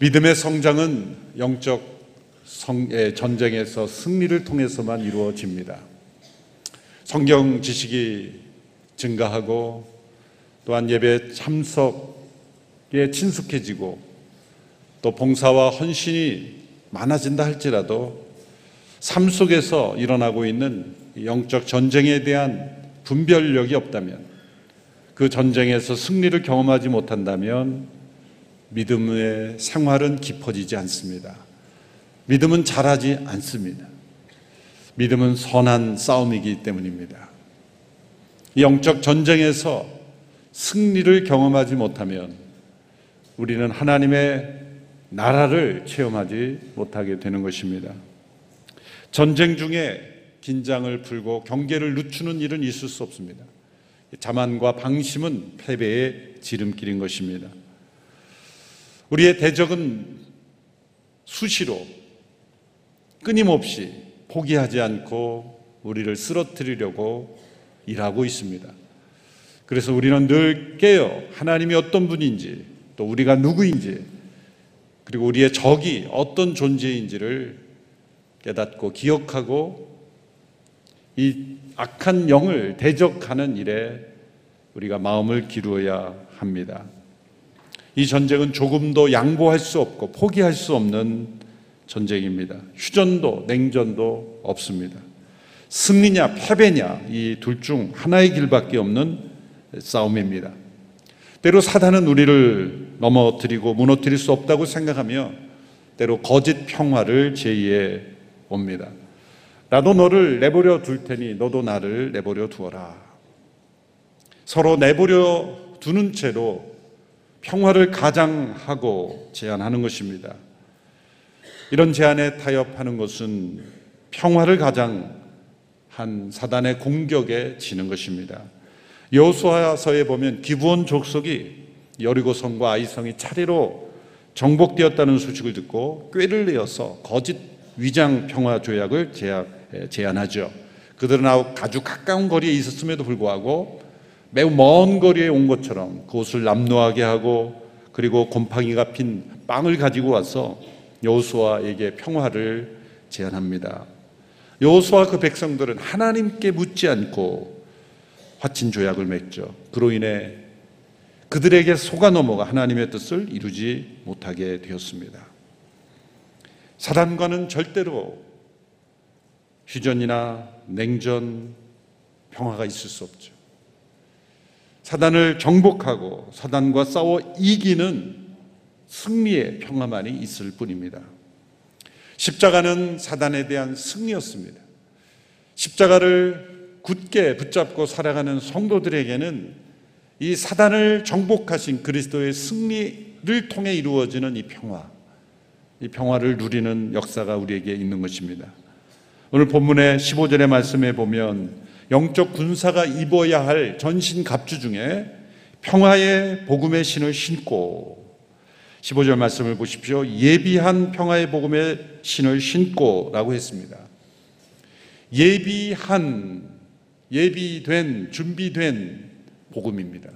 믿음의 성장은 영적 전쟁에서 승리를 통해서만 이루어집니다. 성경 지식이 증가하고 또한 예배 참석에 친숙해지고 또 봉사와 헌신이 많아진다 할지라도 삶 속에서 일어나고 있는 영적 전쟁에 대한 분별력이 없다면 그 전쟁에서 승리를 경험하지 못한다면 믿음의 생활은 깊어지지 않습니다. 믿음은 자라지 않습니다. 믿음은 선한 싸움이기 때문입니다. 영적 전쟁에서 승리를 경험하지 못하면 우리는 하나님의 나라를 체험하지 못하게 되는 것입니다. 전쟁 중에 긴장을 풀고 경계를 늦추는 일은 있을 수 없습니다. 자만과 방심은 패배의 지름길인 것입니다. 우리의 대적은 수시로 끊임없이 포기하지 않고 우리를 쓰러뜨리려고 일하고 있습니다. 그래서 우리는 늘 깨어 하나님이 어떤 분인지 또 우리가 누구인지 그리고 우리의 적이 어떤 존재인지를 깨닫고 기억하고 이 악한 영을 대적하는 일에 우리가 마음을 기루어야 합니다. 이 전쟁은 조금도 양보할 수 없고 포기할 수 없는 전쟁입니다. 휴전도 냉전도 없습니다. 승리냐 패배냐 이 둘 중 하나의 길밖에 없는 싸움입니다. 때로 사단은 우리를 넘어뜨리고 무너뜨릴 수 없다고 생각하며 때로 거짓 평화를 제의해 옵니다. 나도 너를 내버려 둘 테니 너도 나를 내버려 두어라. 서로 내버려 두는 채로 평화를 가장하고 제안하는 것입니다. 이런 제안에 타협하는 것은 평화를 가장한 사단의 공격에 지는 것입니다. 여호수아서에 보면 기브온 족속이 여리고성과 아이성이 차례로 정복되었다는 소식을 듣고 꾀를 내어서 거짓 위장 평화 조약을 제안하죠. 그들은 아주 가까운 거리에 있었음에도 불구하고 매우 먼 거리에 온 것처럼 그곳을 남노하게 하고 그리고 곰팡이가 핀 빵을 가지고 와서 여호수아에게 평화를 제안합니다. 여호수아 그 백성들은 하나님께 묻지 않고 화친 조약을 맺죠. 그로 인해 그들에게 속아 넘어가 하나님의 뜻을 이루지 못하게 되었습니다. 사단과는 절대로 휴전이나 냉전, 평화가 있을 수 없죠. 사단을 정복하고 사단과 싸워 이기는 승리의 평화만이 있을 뿐입니다. 십자가는 사단에 대한 승리였습니다. 십자가를 굳게 붙잡고 살아가는 성도들에게는 이 사단을 정복하신 그리스도의 승리를 통해 이루어지는 이 평화, 이 평화를 누리는 역사가 우리에게 있는 것입니다. 오늘 본문의 15절의 말씀에 보면 영적 군사가 입어야 할 전신 갑주 중에 평화의 복음의 신을 신고 15절 말씀을 보십시오. 예비한 평화의 복음의 신을 신고라고 했습니다. 예비한 예비된 준비된 복음입니다.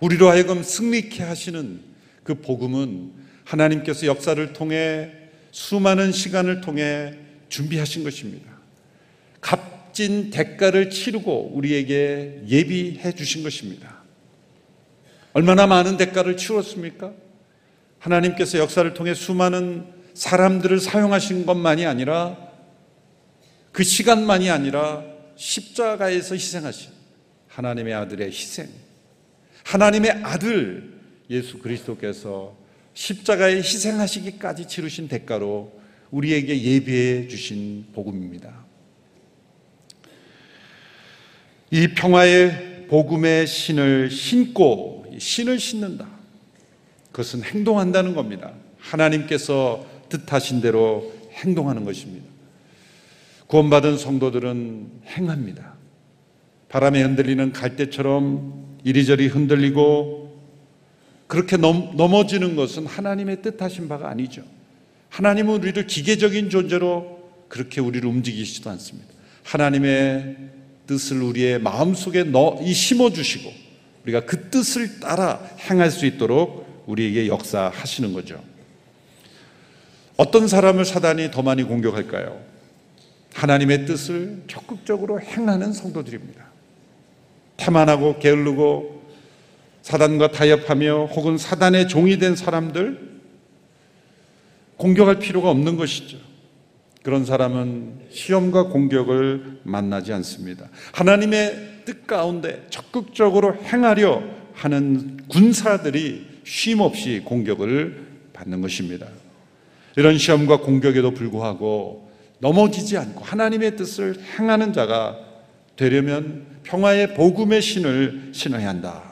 우리로 하여금 승리케 하시는 그 복음은 하나님께서 역사를 통해 수많은 시간을 통해 준비하신 것입니다. 값 값진 대가를 치르고 우리에게 예비해 주신 것입니다. 얼마나 많은 대가를 치렀습니까? 하나님께서 역사를 통해 수많은 사람들을 사용하신 것만이 아니라 그 시간만이 아니라 십자가에서 희생하신 하나님의 아들의 희생. 하나님의 아들 예수 그리스도께서 십자가에 희생하시기까지 치르신 대가로 우리에게 예비해 주신 복음입니다. 이 평화의 복음의 신을 신고 신을 신는다. 그것은 행동한다는 겁니다. 하나님께서 뜻하신 대로 행동하는 것입니다. 구원받은 성도들은 행합니다. 바람에 흔들리는 갈대처럼 이리저리 흔들리고 그렇게 넘, 넘어지는 것은 하나님의 뜻하신 바가 아니죠. 하나님은 우리를 기계적인 존재로 그렇게 우리를 움직이시지도 않습니다. 하나님의 뜻을 우리의 마음속에 넣, 이 심어주시고 우리가 그 뜻을 따라 행할 수 있도록 우리에게 역사하시는 거죠. 어떤 사람을 사단이 더 많이 공격할까요? 하나님의 뜻을 적극적으로 행하는 성도들입니다. 태만하고 게으르고 사단과 타협하며 혹은 사단의 종이 된 사람들 공격할 필요가 없는 것이죠. 그런 사람은 시험과 공격을 만나지 않습니다. 하나님의 뜻 가운데 적극적으로 행하려 하는 군사들이 쉼 없이 공격을 받는 것입니다. 이런 시험과 공격에도 불구하고 넘어지지 않고 하나님의 뜻을 행하는 자가 되려면 평화의 복음의 신을 신어야 한다.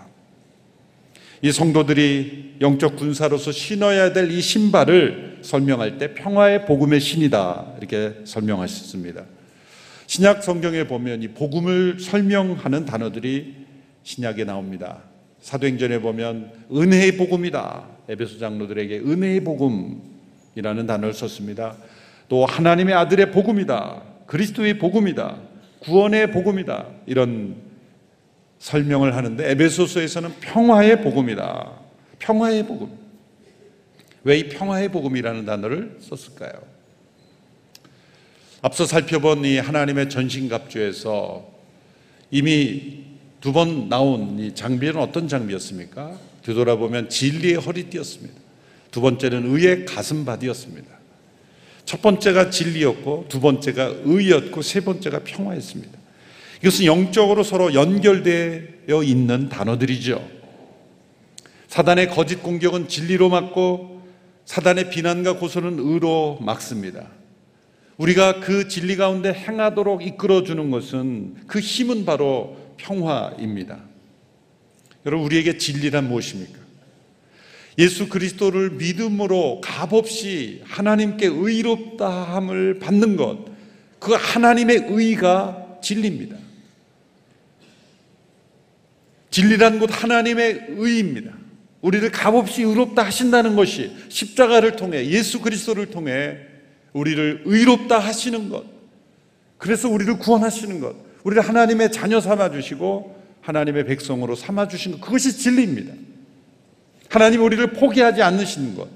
이 성도들이 영적 군사로서 신어야 될 이 신발을 설명할 때 평화의 복음의 신이다 이렇게 설명하셨습니다. 신약 성경에 보면 이 복음을 설명하는 단어들이 신약에 나옵니다. 사도행전에 보면 은혜의 복음이다. 에베소 장로들에게 은혜의 복음이라는 단어를 썼습니다. 또 하나님의 아들의 복음이다. 그리스도의 복음이다. 구원의 복음이다. 이런 설명을 하는데 에베소서에서는 평화의 복음이다. 평화의 복음. 왜 이 평화의 복음이라는 단어를 썼을까요? 앞서 살펴본 이 하나님의 전신갑주에서 이미 두 번 나온 이 장비는 어떤 장비였습니까? 되돌아보면 진리의 허리띠였습니다. 두 번째는 의의 가슴바디였습니다. 첫 번째가 진리였고 두 번째가 의였고 세 번째가 평화였습니다. 이것은 영적으로 서로 연결되어 있는 단어들이죠. 사단의 거짓 공격은 진리로 막고 사단의 비난과 고소는 의로 막습니다. 우리가 그 진리 가운데 행하도록 이끌어 주는 것은 그 힘은 바로 평화입니다. 여러분 우리에게 진리란 무엇입니까? 예수 그리스도를 믿음으로 값없이 하나님께 의롭다함을 받는 것, 그 하나님의 의가 진리입니다. 진리란 것 하나님의 의입니다. 우리를 값없이 의롭다 하신다는 것이 십자가를 통해 예수 그리스도를 통해 우리를 의롭다 하시는 것. 그래서 우리를 구원하시는 것. 우리를 하나님의 자녀 삼아 주시고 하나님의 백성으로 삼아 주신 것. 그것이 진리입니다. 하나님 우리를 포기하지 않으시는 것.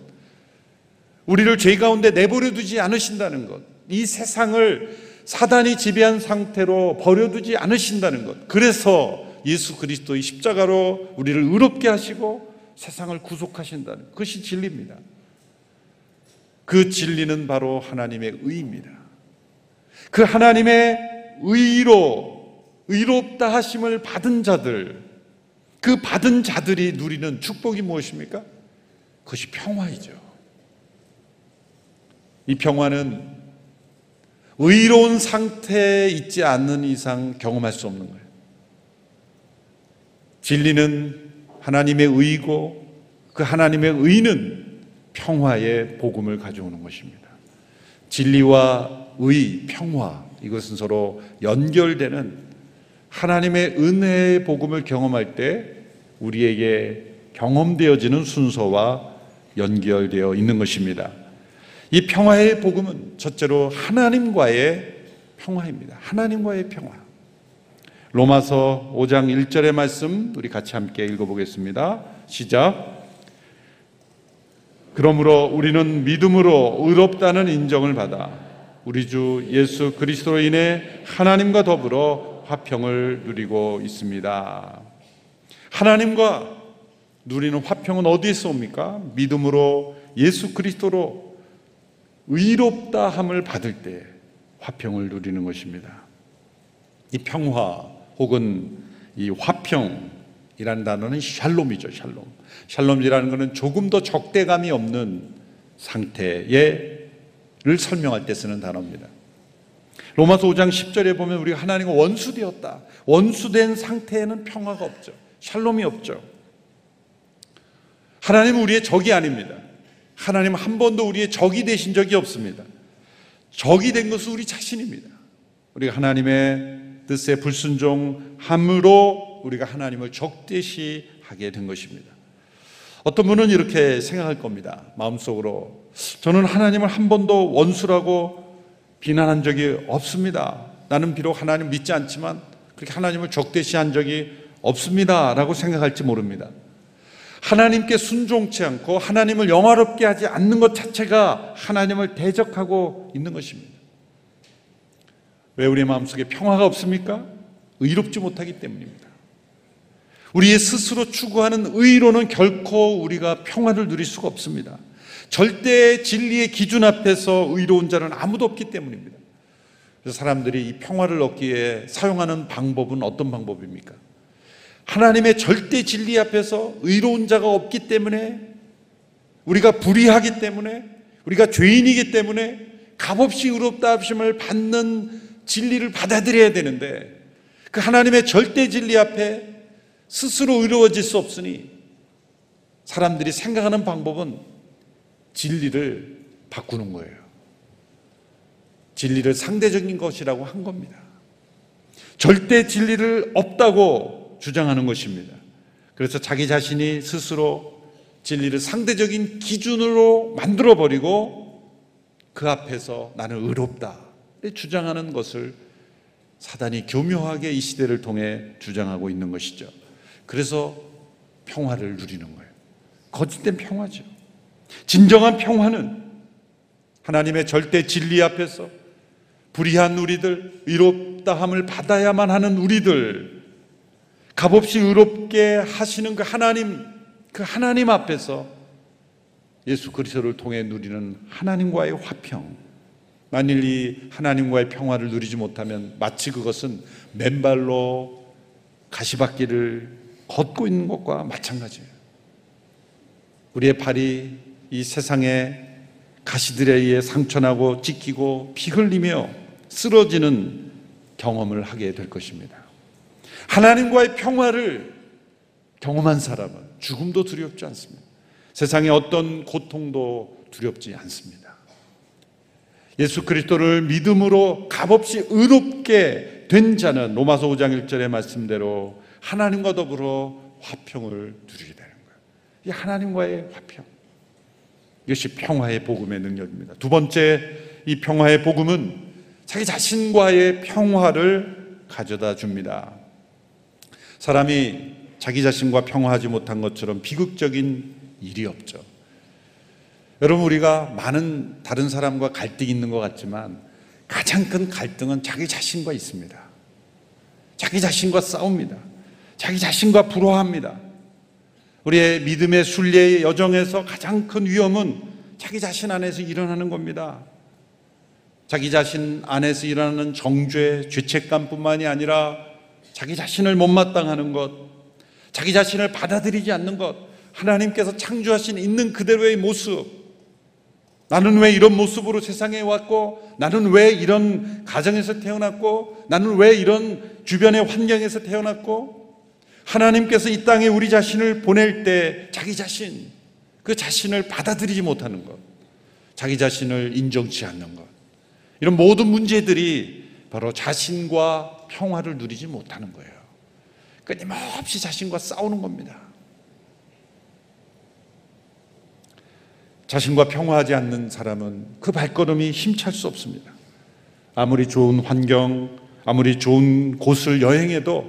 우리를 죄 가운데 내버려 두지 않으신다는 것. 이 세상을 사단이 지배한 상태로 버려두지 않으신다는 것. 그래서 예수 그리스도의 십자가로 우리를 의롭게 하시고 세상을 구속하신다는 그것이 진리입니다. 그 진리는 바로 하나님의 의입니다. 그 하나님의 의로 의롭다 하심을 받은 자들 그 받은 자들이 누리는 축복이 무엇입니까? 그것이 평화이죠. 이 평화는 의로운 상태에 있지 않는 이상 경험할 수 없는 거예요. 진리는 하나님의 의고 그 하나님의 의는 평화의 복음을 가져오는 것입니다. 진리와 의, 평화 이것은 서로 연결되는 하나님의 은혜의 복음을 경험할 때 우리에게 경험되어지는 순서와 연결되어 있는 것입니다. 이 평화의 복음은 첫째로 하나님과의 평화입니다. 하나님과의 평화. 로마서 5장 1절의 말씀 우리 같이 함께 읽어보겠습니다. 시작. 그러므로 우리는 믿음으로 의롭다는 인정을 받아 우리 주 예수 그리스도로 인해 하나님과 더불어 화평을 누리고 있습니다. 하나님과 누리는 화평은 어디에서 옵니까? 믿음으로 예수 그리스도로 의롭다 함을 받을 때 화평을 누리는 것입니다. 이 평화 혹은 이 화평이라는 단어는 샬롬이죠, 샬롬. 샬롬이라는 것은 조금 더 적대감이 없는 상태를 설명할 때 쓰는 단어입니다. 로마서 5장 10절에 보면 우리가 하나님과 원수되었다. 원수된 상태에는 평화가 없죠. 샬롬이 없죠. 하나님은 우리의 적이 아닙니다. 하나님은 한 번도 우리의 적이 되신 적이 없습니다. 적이 된 것은 우리 자신입니다. 우리가 하나님의 뜻에 불순종함으로 우리가 하나님을 적대시 하게 된 것입니다. 어떤 분은 이렇게 생각할 겁니다. 마음속으로. 저는 하나님을 한 번도 원수라고 비난한 적이 없습니다. 나는 비록 하나님 믿지 않지만 그렇게 하나님을 적대시한 적이 없습니다. 라고 생각할지 모릅니다. 하나님께 순종치 않고 하나님을 영화롭게 하지 않는 것 자체가 하나님을 대적하고 있는 것입니다. 왜 우리 마음속에 평화가 없습니까? 의롭지 못하기 때문입니다. 우리의 스스로 추구하는 의로는 결코 우리가 평화를 누릴 수가 없습니다. 절대 진리의 기준 앞에서 의로운 자는 아무도 없기 때문입니다. 그래서 사람들이 이 평화를 얻기 위해 사용하는 방법은 어떤 방법입니까? 하나님의 절대 진리 앞에서 의로운 자가 없기 때문에 우리가 불의하기 때문에 우리가 죄인이기 때문에 값없이 의롭다 하심을 받는 진리를 받아들여야 되는데 그 하나님의 절대 진리 앞에 스스로 의로워질 수 없으니 사람들이 생각하는 방법은 진리를 바꾸는 거예요. 진리를 상대적인 것이라고 한 겁니다. 절대 진리를 없다고 주장하는 것입니다. 그래서 자기 자신이 스스로 진리를 상대적인 기준으로 만들어 버리고 그 앞에서 나는 의롭다 주장하는 것을 사단이 교묘하게 이 시대를 통해 주장하고 있는 것이죠. 그래서 평화를 누리는 거예요. 거짓된 평화죠. 진정한 평화는 하나님의 절대 진리 앞에서 불의한 우리들, 의롭다함을 받아야만 하는 우리들, 값없이 의롭게 하시는 그 하나님, 그 하나님 앞에서 예수 그리스도를 통해 누리는 하나님과의 화평. 만일 이 하나님과의 평화를 누리지 못하면 마치 그것은 맨발로 가시밭길을 걷고 있는 것과 마찬가지예요. 우리의 발이 이 세상의 가시들에 의해 상처나고 찢기고 피 흘리며 쓰러지는 경험을 하게 될 것입니다. 하나님과의 평화를 경험한 사람은 죽음도 두렵지 않습니다. 세상의 어떤 고통도 두렵지 않습니다. 예수 그리스도를 믿음으로 값없이 의롭게 된 자는 로마서 5장 1절의 말씀대로 하나님과 더불어 화평을 누리게 되는 거예요. 이 하나님과의 화평. 이것이 평화의 복음의 능력입니다. 두 번째, 이 평화의 복음은 자기 자신과의 평화를 가져다 줍니다. 사람이 자기 자신과 평화하지 못한 것처럼 비극적인 일이 없죠. 여러분, 우리가 많은 다른 사람과 갈등이 있는 것 같지만 가장 큰 갈등은 자기 자신과 있습니다. 자기 자신과 싸웁니다. 자기 자신과 불화합니다. 우리의 믿음의 순례의 여정에서 가장 큰 위험은 자기 자신 안에서 일어나는 겁니다. 자기 자신 안에서 일어나는 정죄, 죄책감뿐만이 아니라 자기 자신을 못마땅하는 것, 자기 자신을 받아들이지 않는 것, 하나님께서 창조하신 있는 그대로의 모습, 나는 왜 이런 모습으로 세상에 왔고, 나는 왜 이런 가정에서 태어났고, 나는 왜 이런 주변의 환경에서 태어났고, 하나님께서 이 땅에 우리 자신을 보낼 때 자기 자신, 그 자신을 받아들이지 못하는 것, 자기 자신을 인정치 않는 것, 이런 모든 문제들이 바로 자신과 평화를 누리지 못하는 거예요. 끊임없이 자신과 싸우는 겁니다. 자신과 평화하지 않는 사람은 그 발걸음이 힘찰 수 없습니다. 아무리 좋은 환경, 아무리 좋은 곳을 여행해도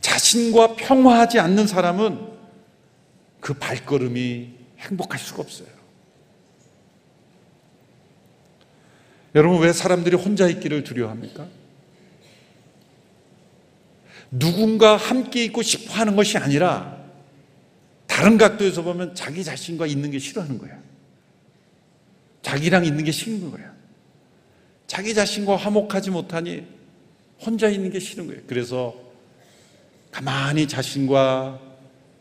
자신과 평화하지 않는 사람은 그 발걸음이 행복할 수가 없어요. 여러분, 왜 사람들이 혼자 있기를 두려워합니까? 누군가 함께 있고 싶어 하는 것이 아니라 다른 각도에서 보면 자기 자신과 있는 게 싫어하는 거야. 자기랑 있는 게 싫은 거야. 자기 자신과 화목하지 못하니 혼자 있는 게 싫은 거예요. 그래서 가만히 자신과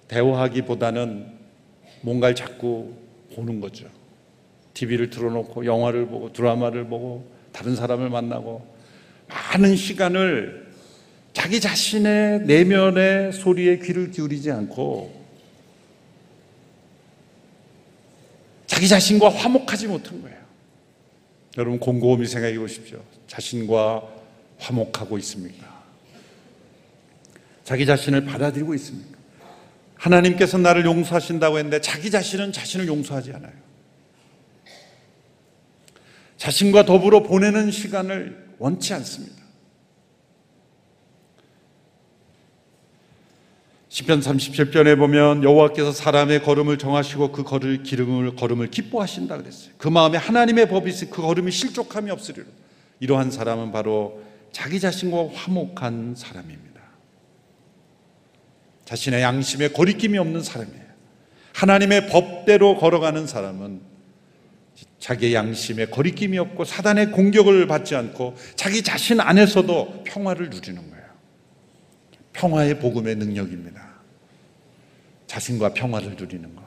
대화하기보다는 뭔가를 자꾸 보는 거죠. TV를 틀어놓고 영화를 보고 드라마를 보고 다른 사람을 만나고 많은 시간을 자기 자신의 내면의 소리에 귀를 기울이지 않고 자기 자신과 화목하지 못한 거예요. 여러분 곰곰이 생각해 보십시오. 자신과 화목하고 있습니까? 자기 자신을 받아들이고 있습니까? 하나님께서 나를 용서하신다고 했는데 자기 자신은 자신을 용서하지 않아요. 자신과 더불어 보내는 시간을 원치 않습니다. 시편 37편에 보면 여호와께서 사람의 걸음을 정하시고 그 걸을 기름을 걸음을 기뻐하신다 그랬어요. 그 마음에 하나님의 법이 있으 그 걸음이 실족함이 없으리로. 이러한 사람은 바로 자기 자신과 화목한 사람입니다. 자신의 양심에 거리낌이 없는 사람이에요. 하나님의 법대로 걸어가는 사람은 자기의 양심에 거리낌이 없고 사단의 공격을 받지 않고 자기 자신 안에서도 평화를 누리는 거예요. 평화의 복음의 능력입니다. 자신과 평화를 누리는 것.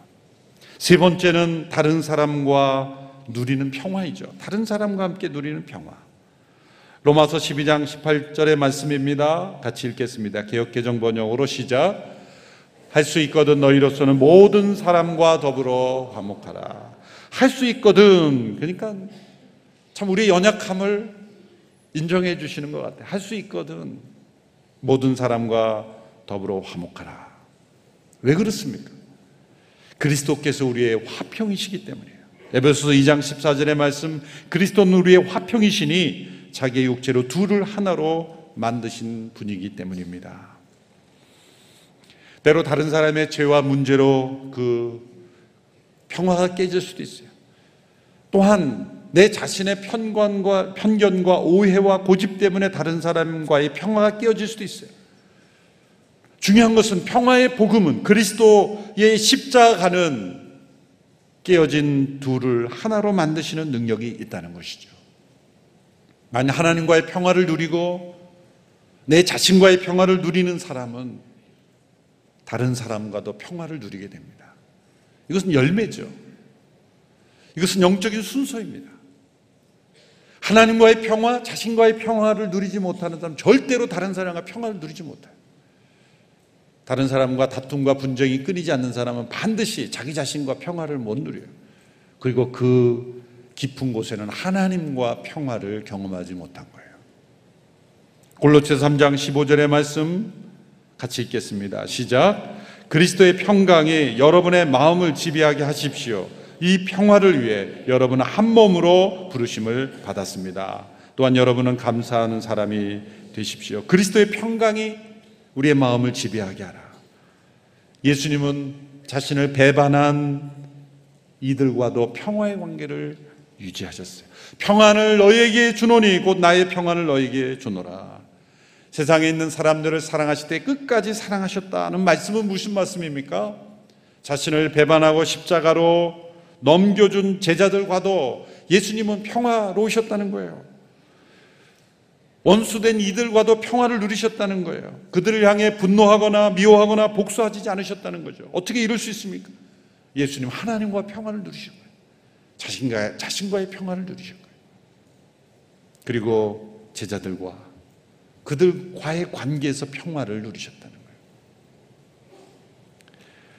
세 번째는 다른 사람과 누리는 평화이죠. 다른 사람과 함께 누리는 평화. 로마서 12장 18절의 말씀입니다. 같이 읽겠습니다. 개혁개정 번역으로 시작. 할 수 있거든 너희로서는 모든 사람과 더불어 화목하라. 할 수 있거든. 그러니까 참 우리의 연약함을 인정해 주시는 것 같아요. 할 수 있거든. 모든 사람과 더불어 화목하라. 왜 그렇습니까? 그리스도께서 우리의 화평이시기 때문이에요. 에베소서 2장 14절의 말씀 그리스도는 우리의 화평이시니 자기의 육체로 둘을 하나로 만드신 분이기 때문입니다. 때로 다른 사람의 죄와 문제로 그 평화가 깨질 수도 있어요. 또한 내 자신의 편견과, 편견과 오해와 고집 때문에 다른 사람과의 평화가 깨어질 수도 있어요. 중요한 것은 평화의 복음은 그리스도의 십자가는 깨어진 둘을 하나로 만드시는 능력이 있다는 것이죠. 만약 하나님과의 평화를 누리고 내 자신과의 평화를 누리는 사람은 다른 사람과도 평화를 누리게 됩니다. 이것은 열매죠. 이것은 영적인 순서입니다. 하나님과의 평화, 자신과의 평화를 누리지 못하는 사람 절대로 다른 사람과 평화를 누리지 못해요. 다른 사람과 다툼과 분쟁이 끊이지 않는 사람은 반드시 자기 자신과 평화를 못 누려요. 그리고 그 깊은 곳에는 하나님과 평화를 경험하지 못한 거예요. 골로새 3장 15절의 말씀 같이 읽겠습니다. 시작. 그리스도의 평강이 여러분의 마음을 지배하게 하십시오. 이 평화를 위해 여러분은 한 몸으로 부르심을 받았습니다. 또한 여러분은 감사하는 사람이 되십시오. 그리스도의 평강이 우리의 마음을 지배하게 하라. 예수님은 자신을 배반한 이들과도 평화의 관계를 유지하셨어요. 평안을 너에게 주노니 곧 나의 평안을 너에게 주노라. 세상에 있는 사람들을 사랑하실 때 끝까지 사랑하셨다는 말씀은 무슨 말씀입니까? 자신을 배반하고 십자가로 넘겨준 제자들과도 예수님은 평화로우셨다는 거예요. 원수된 이들과도 평화를 누리셨다는 거예요. 그들을 향해 분노하거나 미워하거나 복수하지 않으셨다는 거죠. 어떻게 이럴 수 있습니까? 예수님 하나님과 평화를 누리신 거예요. 자신과, 자신과의 평화를 누리신 거예요. 그리고 제자들과 그들과의 관계에서 평화를 누리셨다는 거예요.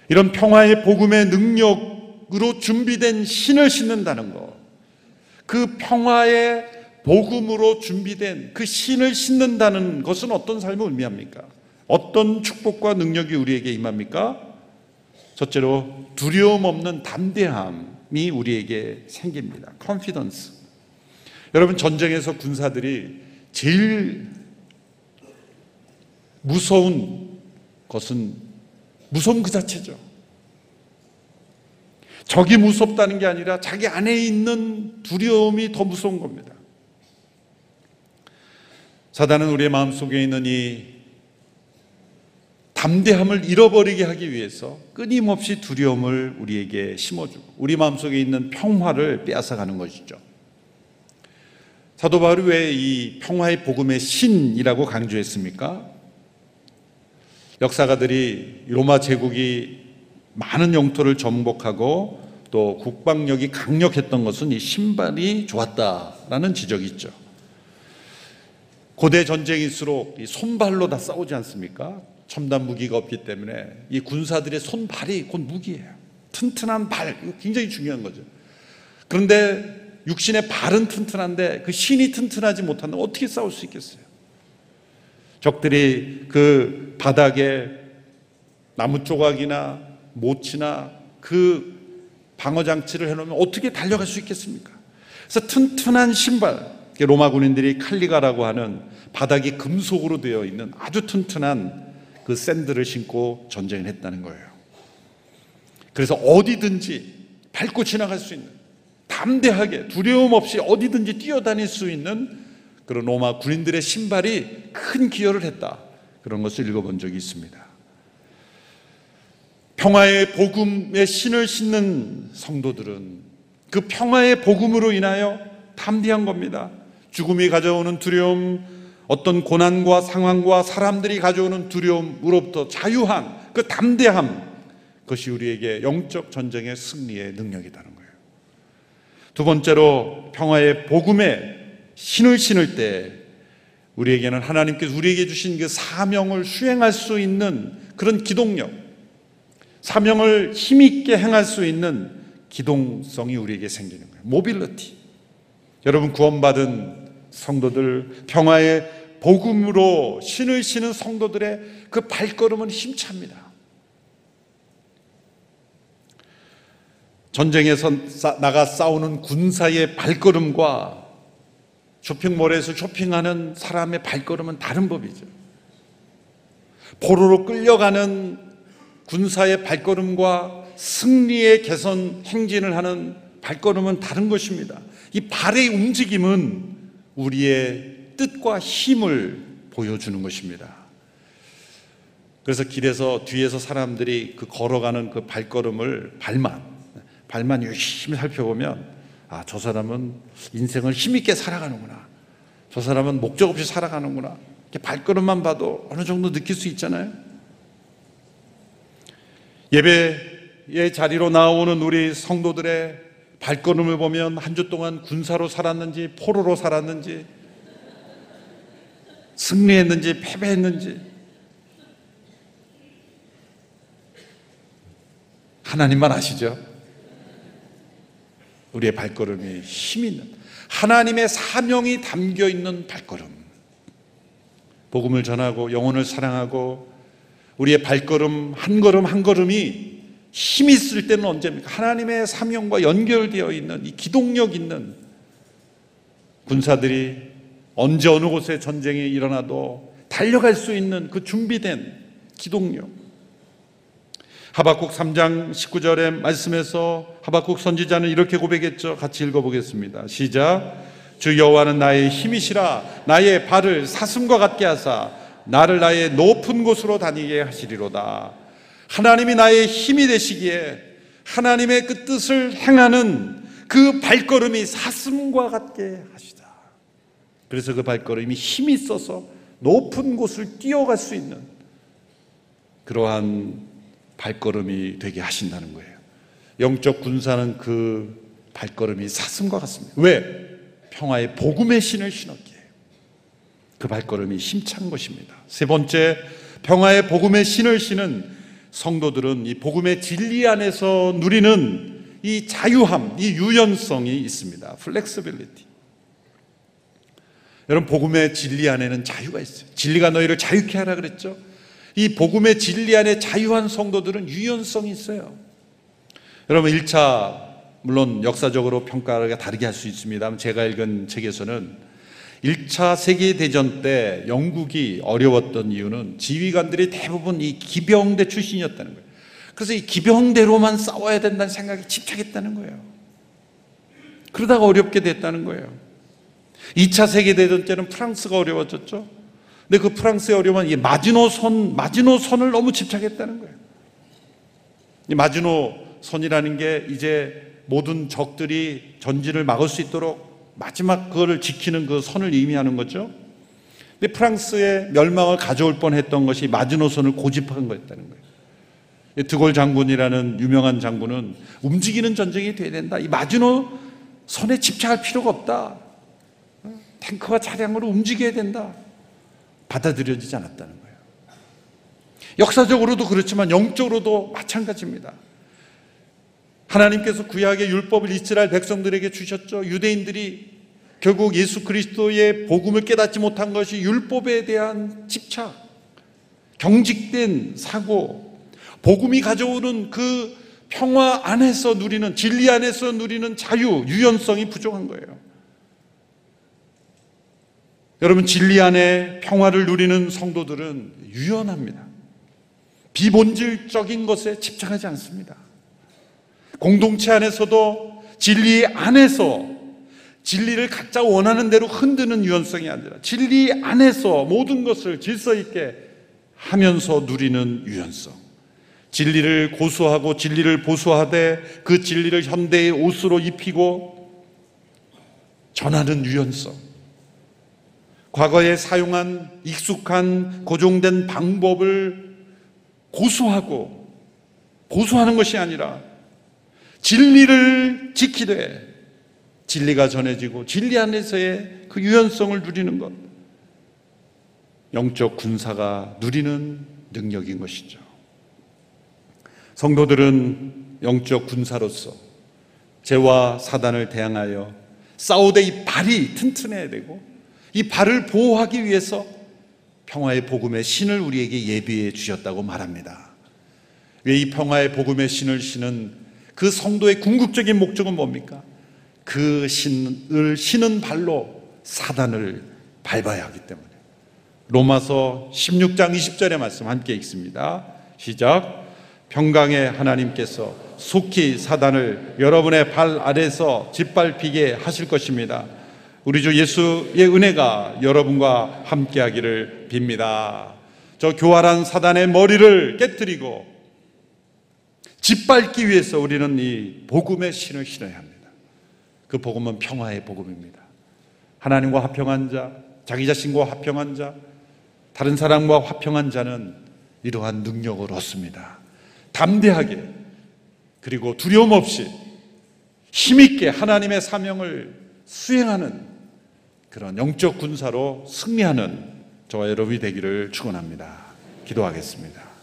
이런 평화의 복음의 능력 으로 준비된 신을 신는다는 것. 그 평화의 복음으로 준비된 그 신을 신는다는 것은 어떤 삶을 의미합니까? 어떤 축복과 능력이 우리에게 임합니까? 첫째로 두려움 없는 담대함이 우리에게 생깁니다. 컨피던스. 여러분 전쟁에서 군사들이 제일 무서운 것은 무서움 그 자체죠. 적이 무섭다는 게 아니라 자기 안에 있는 두려움이 더 무서운 겁니다. 사단은 우리의 마음속에 있는 이 담대함을 잃어버리게 하기 위해서 끊임없이 두려움을 우리에게 심어주고 우리 마음속에 있는 평화를 빼앗아가는 것이죠. 사도 바울이 왜 이 평화의 복음의 신이라고 강조했습니까? 역사가들이 로마 제국이 많은 영토를 정복하고 또 국방력이 강력했던 것은 이 신발이 좋았다라는 지적이 있죠. 고대 전쟁일수록 이 손발로 다 싸우지 않습니까? 첨단 무기가 없기 때문에 이 군사들의 손발이 곧 무기예요. 튼튼한 발, 굉장히 중요한 거죠. 그런데 육신의 발은 튼튼한데 그 신이 튼튼하지 못하면 어떻게 싸울 수 있겠어요? 적들이 그 바닥에 나무 조각이나 모치나 그 방어 장치를 해놓으면 어떻게 달려갈 수 있겠습니까? 그래서 튼튼한 신발, 로마 군인들이 칼리가라고 하는 바닥이 금속으로 되어 있는 아주 튼튼한 그 샌들을 신고 전쟁을 했다는 거예요. 그래서 어디든지 밟고 지나갈 수 있는 담대하게 두려움 없이 어디든지 뛰어다닐 수 있는 그런 로마 군인들의 신발이 큰 기여를 했다. 그런 것을 읽어본 적이 있습니다. 평화의 복음의 신을 신는 성도들은 그 평화의 복음으로 인하여 담대한 겁니다. 죽음이 가져오는 두려움, 어떤 고난과 상황과 사람들이 가져오는 두려움으로부터 자유한 그 담대함, 그것이 우리에게 영적 전쟁의 승리의 능력이라는 거예요. 두 번째로 평화의 복음에 신을 신을 때 우리에게는 하나님께서 우리에게 주신 그 사명을 수행할 수 있는 그런 기동력, 사명을 힘있게 행할 수 있는 기동성이 우리에게 생기는 거예요. 모빌리티. 여러분 구원받은 성도들 평화의 복음으로 신을 신은 성도들의 그 발걸음은 힘찹니다. 전쟁에서 나가 싸우는 군사의 발걸음과 쇼핑몰에서 쇼핑하는 사람의 발걸음은 다른 법이죠. 포로로 끌려가는 군사의 발걸음과 승리의 개선 행진을 하는 발걸음은 다른 것입니다. 이 발의 움직임은 우리의 뜻과 힘을 보여주는 것입니다. 그래서 길에서 뒤에서 사람들이 그 걸어가는 그 발걸음을 발만, 발만 열심히 살펴보면 아, 저 사람은 인생을 힘있게 살아가는구나. 저 사람은 목적 없이 살아가는구나. 이렇게 발걸음만 봐도 어느 정도 느낄 수 있잖아요. 예배의 자리로 나오는 우리 성도들의 발걸음을 보면 한 주 동안 군사로 살았는지 포로로 살았는지 승리했는지 패배했는지 하나님만 아시죠? 우리의 발걸음이 힘 있는 하나님의 사명이 담겨 있는 발걸음. 복음을 전하고 영혼을 사랑하고 우리의 발걸음 한 걸음 한 걸음이 힘 있을 때는 언제입니까? 하나님의 사명과 연결되어 있는 이 기동력 있는 군사들이 언제 어느 곳에 전쟁이 일어나도 달려갈 수 있는 그 준비된 기동력. 하박국 3장 19절의 말씀에서 하박국 선지자는 이렇게 고백했죠. 같이 읽어보겠습니다. 시작. 주 여호와는 나의 힘이시라 나의 발을 사슴과 같게 하사 나를 나의 높은 곳으로 다니게 하시리로다. 하나님이 나의 힘이 되시기에 하나님의 그 뜻을 행하는 그 발걸음이 사슴과 같게 하시다. 그래서 그 발걸음이 힘이 있어서 높은 곳을 뛰어갈 수 있는 그러한 발걸음이 되게 하신다는 거예요. 영적 군사는 그 발걸음이 사슴과 같습니다. 왜? 평화의 복음의 신을 신었기에. 그 발걸음이 힘찬 것입니다. 세 번째, 평화의 복음의 신을 신은 성도들은 이 복음의 진리 안에서 누리는 이 자유함, 이 유연성이 있습니다. Flexibility. 여러분 복음의 진리 안에는 자유가 있어요. 진리가 너희를 자유케 하라 그랬죠. 이 복음의 진리 안에 자유한 성도들은 유연성이 있어요. 여러분 1차 물론 역사적으로 평가가 다르게 할 수 있습니다. 제가 읽은 책에서는 1차 세계대전 때 영국이 어려웠던 이유는 지휘관들이 대부분 이 기병대 출신이었다는 거예요. 그래서 이 기병대로만 싸워야 된다는 생각에 집착했다는 거예요. 그러다가 어렵게 됐다는 거예요. 2차 세계대전 때는 프랑스가 어려워졌죠. 근데 그 프랑스의 어려움은 이 마지노 선, 마지노 선을 너무 집착했다는 거예요. 이 마지노 선이라는 게 이제 모든 적들이 전진을 막을 수 있도록 마지막 그거를 지키는 그 선을 의미하는 거죠. 근데 프랑스의 멸망을 가져올 뻔했던 것이 마지노선을 고집한 거였다는 거예요. 드골 장군이라는 유명한 장군은 움직이는 전쟁이 돼야 된다. 이 마지노 선에 집착할 필요가 없다. 탱커가 차량으로 움직여야 된다. 받아들여지지 않았다는 거예요. 역사적으로도 그렇지만 영적으로도 마찬가지입니다. 하나님께서 구약의 율법을 이스라엘 백성들에게 주셨죠. 유대인들이 결국 예수 그리스도의 복음을 깨닫지 못한 것이 율법에 대한 집착, 경직된 사고, 복음이 가져오는 그 평화 안에서 누리는 진리 안에서 누리는 자유, 유연성이 부족한 거예요. 여러분 진리 안에 평화를 누리는 성도들은 유연합니다. 비본질적인 것에 집착하지 않습니다. 공동체 안에서도 진리 안에서 진리를 각자 원하는 대로 흔드는 유연성이 아니라 진리 안에서 모든 것을 질서 있게 하면서 누리는 유연성. 진리를 고수하고 진리를 보수하되 그 진리를 현대의 옷으로 입히고 전하는 유연성. 과거에 사용한 익숙한 고정된 방법을 고수하고 고수하는 것이 아니라 진리를 지키되 진리가 전해지고 진리 안에서의 그 유연성을 누리는 것. 영적 군사가 누리는 능력인 것이죠. 성도들은 영적 군사로서 죄와 사단을 대항하여 싸우되 이 발이 튼튼해야 되고 이 발을 보호하기 위해서 평화의 복음의 신을 우리에게 예비해 주셨다고 말합니다. 왜 이 평화의 복음의 신을 신은 그 성도의 궁극적인 목적은 뭡니까? 그 신을 신은 발로 사단을 밟아야 하기 때문에 로마서 16장 20절의 말씀 함께 읽습니다. 시작. 평강의 하나님께서 속히 사단을 여러분의 발 아래서 짓밟히게 하실 것입니다. 우리 주 예수의 은혜가 여러분과 함께 하기를 빕니다. 저 교활한 사단의 머리를 깨뜨리고 짓밟기 위해서 우리는 이 복음의 신을 신어야 합니다. 그 복음은 평화의 복음입니다. 하나님과 화평한 자, 자기 자신과 화평한 자, 다른 사람과 화평한 자는 이러한 능력을 얻습니다. 담대하게 그리고 두려움 없이 힘있게 하나님의 사명을 수행하는 그런 영적 군사로 승리하는 저와 여러분이 되기를 축원합니다. 기도하겠습니다.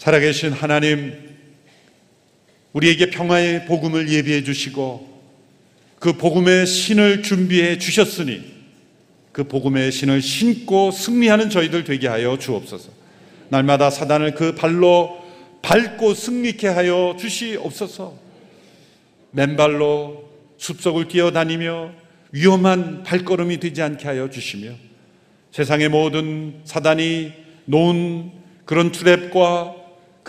살아계신 하나님 우리에게 평화의 복음을 예비해 주시고 그 복음의 신을 준비해 주셨으니 그 복음의 신을 신고 승리하는 저희들 되게 하여 주옵소서. 날마다 사단을 그 발로 밟고 승리케 하여 주시옵소서. 맨발로 숲속을 뛰어다니며 위험한 발걸음이 되지 않게 하여 주시며 세상의 모든 사단이 놓은 그런 트랩과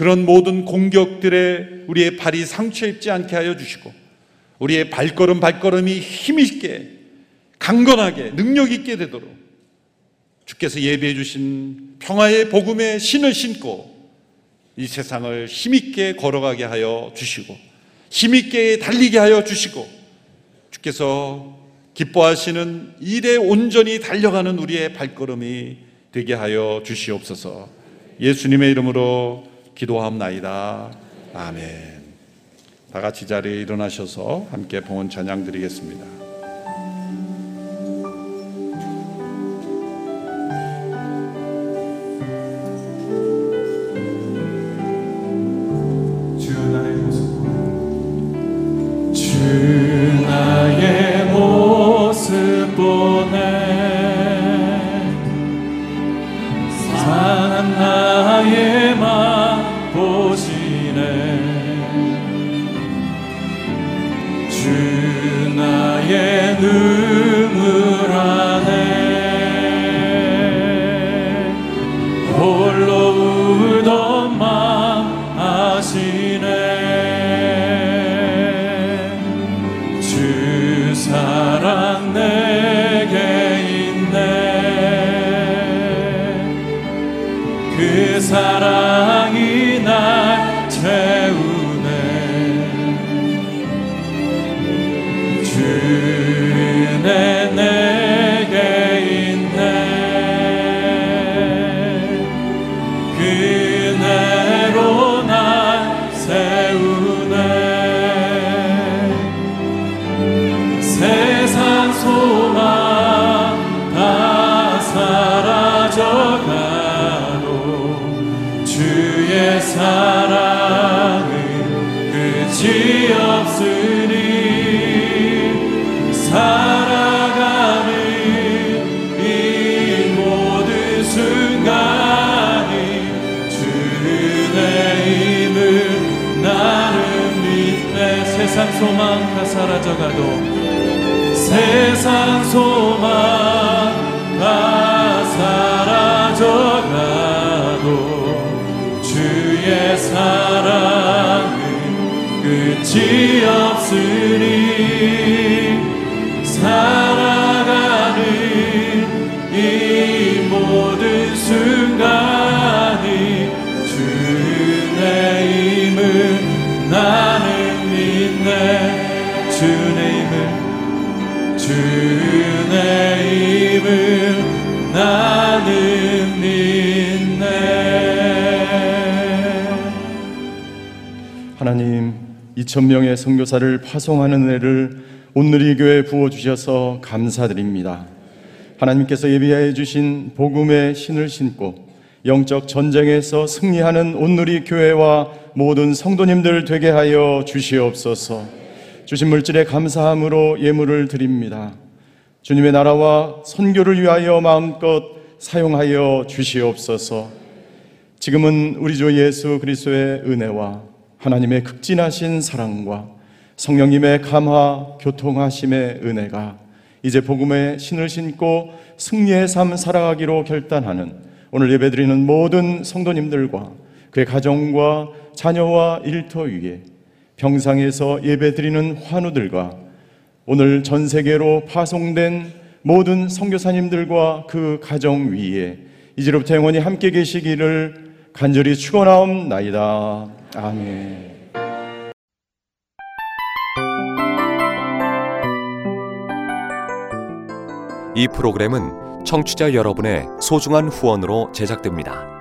그런 모든 공격들에 우리의 발이 상처 입지 않게 하여 주시고 우리의 발걸음 발걸음이 힘있게 강건하게 능력 있게 되도록 주께서 예비해 주신 평화의 복음의 신을 신고 이 세상을 힘있게 걸어가게 하여 주시고 힘있게 달리게 하여 주시고 주께서 기뻐하시는 일에 온전히 달려가는 우리의 발걸음이 되게 하여 주시옵소서. 예수님의 이름으로 기도하옵나이다. 아멘. 다 같이 자리에 일어나셔서 함께 봉헌 찬양 드리겠습니다. 세상 소망 다 사라져가도 세상 소망 다 사라져가도 주의 사랑은 끝이 없으니 살아가는 이 모든 순 하나님 2천 명의 선교사를 파송하는 은혜를 온누리 교회에 부어 주셔서 감사드립니다. 하나님께서 예비하여 주신 복음의 신을 신고 영적 전쟁에서 승리하는 온누리 교회와 모든 성도님들 되게 하여 주시옵소서. 주신 물질에 감사함으로 예물을 드립니다. 주님의 나라와 선교를 위하여 마음껏 사용하여 주시옵소서. 지금은 우리 주 예수 그리스도의 은혜와 하나님의 극진하신 사랑과 성령님의 감화 교통하심의 은혜가 이제 복음의 신을 신고 승리의 삶 살아가기로 결단하는 오늘 예배드리는 모든 성도님들과 그의 가정과 자녀와 일터 위에 병상에서 예배드리는 환우들과 오늘 전 세계로 파송된 모든 선교사님들과 그 가정 위에 이제로부터 영원히 함께 계시기를 간절히 축원하옵나이다. 아멘. 이 프로그램은 청취자 여러분의 소중한 후원으로 제작됩니다.